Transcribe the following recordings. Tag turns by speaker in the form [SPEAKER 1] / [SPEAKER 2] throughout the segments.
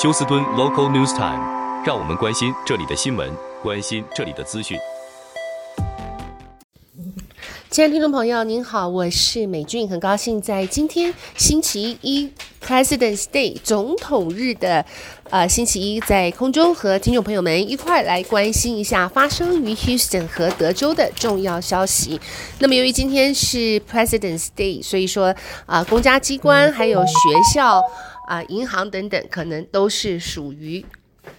[SPEAKER 1] 休斯敦 Local News Time，让我们关心这里的新闻，关心这里的资讯。
[SPEAKER 2] 亲爱的听众朋友，您好，我是美俊，很高兴在今天星期一 President's Day 总统日的呃星期一，在空中和听众朋友们一块来关心一下发生于 Houston 和德州的重要消息。那么由于今天是 President's Day，所以说啊、公家机关还有学校啊、银行等等，可能都是属于。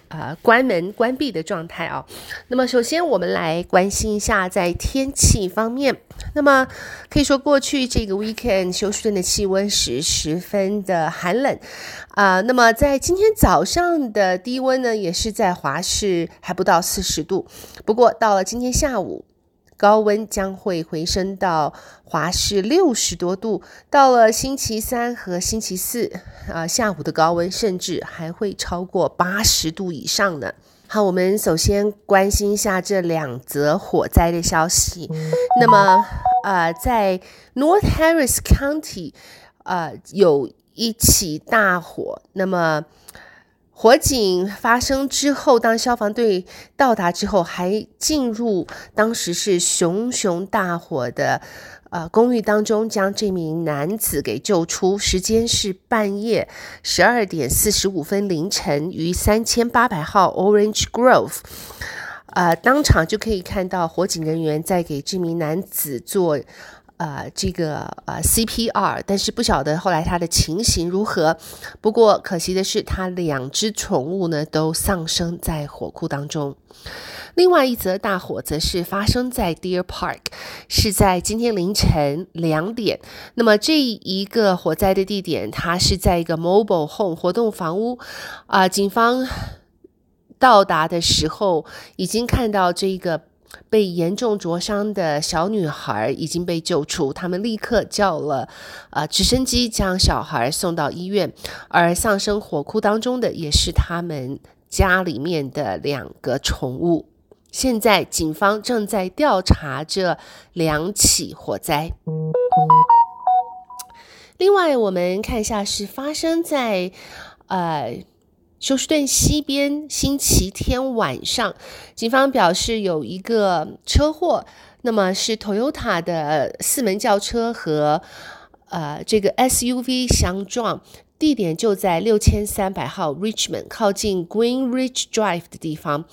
[SPEAKER 2] 呃，关门关闭的状态啊。那么，首先我们来关心一下在天气方面。那么可以说，过去这个 weekend 休斯顿的气温是十分的寒冷啊、那么在今天早上的低温呢，也是在华氏还不到四十度。不过到了今天下午。高温将会回升到华氏六十多度，到了星期三和星期四，啊、呃，下午的高温甚至还会超过八十度以上呢。好，我们首先关心一下这两则火灾的消息。那么，呃，在 North Harris County，呃，有一起大火。那么。火警发生之后，当消防队到达之后，还进入当时是熊熊大火的呃公寓当中，将这名男子给救出。时间是半夜十二点四十五分凌晨，于三千八百号 Orange Grove，呃，当场就可以看到火警人员在给这名男子做。呃，这个呃 CPR，但是不晓得后来他的情形如何。不过可惜的是，他两只宠物呢都丧生在火库当中。另外一则大火则是发生在 Deer Park，是在今天凌晨两点。那么这一个火灾的地点，它是在一个 Mobile Home 活动房屋。啊、警方到达的时候已经看到这个。被严重灼伤的小女孩已经被救出，他们立刻叫了呃直升机将小孩送到医院。而丧生火窟当中的也是他们家里面的两个宠物。现在警方正在调查这两起火灾。另外，我们看一下是发生在呃。休斯顿西边，星期天晚上，警方表示有一个车祸，那么是 Toyota 的四门轿车和呃这个 SUV 相撞，地点就在六千三百号 Richmond 靠近 Green Ridge Drive 的地方，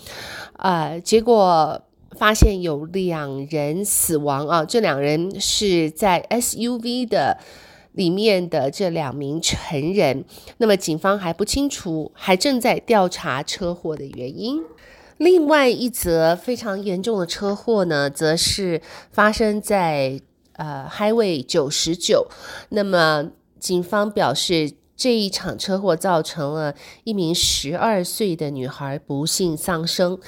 [SPEAKER 2] 呃，结果发现有两人死亡啊，这两人是在 SUV 的。里面的这两名成人，那么警方还不清楚，还正在调查车祸的原因。另外一则非常严重的车祸呢，则是发生在呃 Highway 九十九。那么警方表示，这一场车祸造成了一名十二岁的女孩不幸丧生。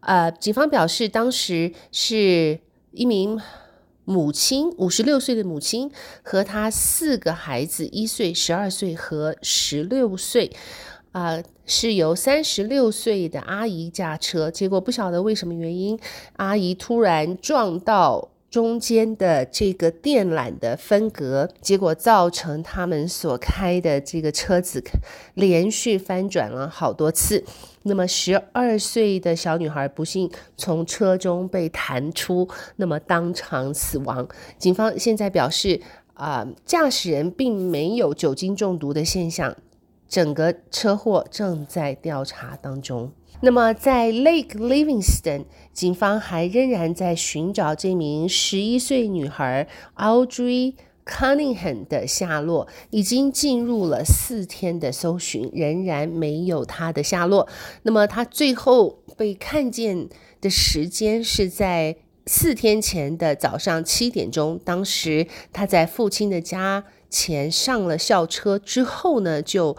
[SPEAKER 2] 呃，警方表示，当时是一名。母亲五十六岁的母亲和她四个孩子，一岁、十二岁和十六岁，啊、是由三十六岁的阿姨驾车，结果不晓得为什么原因，阿姨突然撞到中间的这个电缆的分隔，结果造成他们所开的这个车子连续翻转了好多次。那么十二岁的小女孩不幸从车中被弹出，那么当场死亡。警方现在表示，啊、呃，驾驶人并没有酒精中毒的现象，整个车祸正在调查当中。那么在 Lake Livingston，警方还仍然在寻找这名十一岁女孩 Audrey。Cunningham 的下落已经进入了四天的搜寻，仍然没有她的下落。那么她最后被看见的时间是在四天前的早上七点钟，当时她在父亲的家前上了校车之后呢，就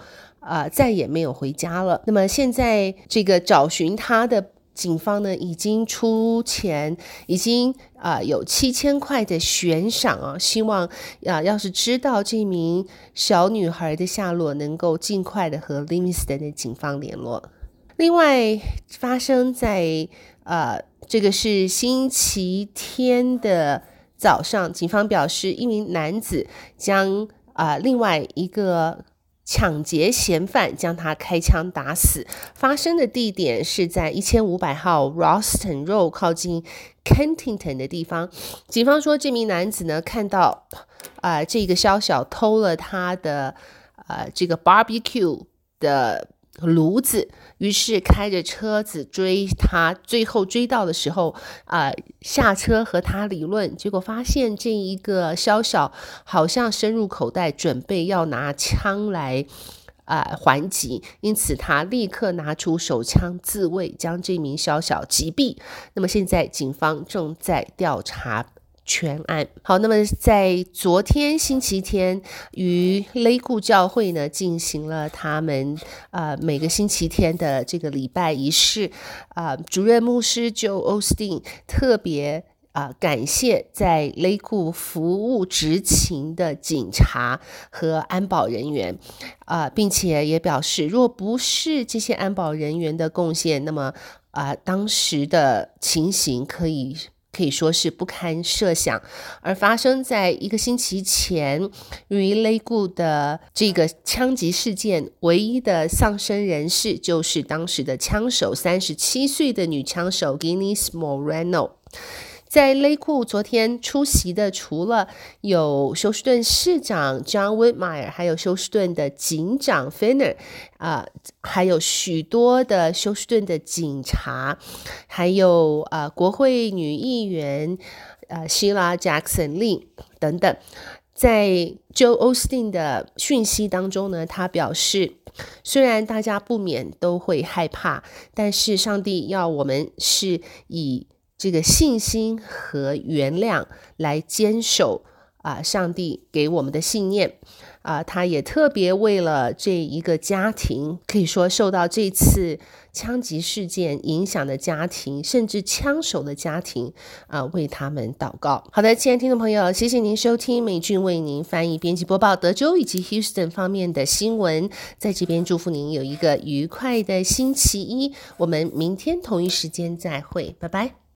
[SPEAKER 2] 啊、呃、再也没有回家了。那么现在这个找寻他的。警方呢已经出钱，已经啊、有七千块的悬赏啊，希望啊、要是知道这名小女孩的下落，能够尽快的和 Livingston 的警方联络。另外，发生在呃这个是星期天的早上，警方表示一名男子将啊、另外一个抢劫嫌犯将他开枪打死。发生的地点是在一千五百号 Roston Road 靠近 Kentington 的地方。警方说，这名男子呢看到啊、这个宵小偷了他的呃这个 barbecue 的。炉子，于是开着车子追他，最后追到的时候，啊、下车和他理论，结果发现这一个宵小好像伸入口袋，准备要拿枪来，啊、还击，因此他立刻拿出手枪自卫，将这名宵小击毙。那么现在警方正在调查。全案好，那么在昨天星期天，于勒固教会呢进行了他们呃每个星期天的这个礼拜仪式啊、主任牧师 Joel Osteen 特别啊、呃、感谢在雷固服务执勤的警察和安保人员啊、并且也表示，若不是这些安保人员的贡献，那么啊、当时的情形可以。可以说是不堪设想，而发生在一个星期前于勒固的这个枪击事件，唯一的丧生人士就是当时的枪手，三十七岁的女枪手 Glynis Moreno。在勒库昨天出席的，除了有休斯顿市长 John Whitmire，还有休斯顿的警长 Finner，啊、还有许多的休斯顿的警察，还有啊、国会女议员呃希拉 Jackson Lee 等等。在 Joe Austin 的讯息当中呢，他表示，虽然大家不免都会害怕，但是上帝要我们是以。这个信心和原谅来坚守啊，上帝给我们的信念啊，他也特别为了这一个家庭，可以说受到这次枪击事件影响的家庭，甚至枪手的家庭啊，为他们祷告。好的，亲爱的听众朋友，谢谢您收听美俊为您翻译、编辑播报德州以及 Houston 方面的新闻，在这边祝福您有一个愉快的星期一。我们明天同一时间再会，拜拜。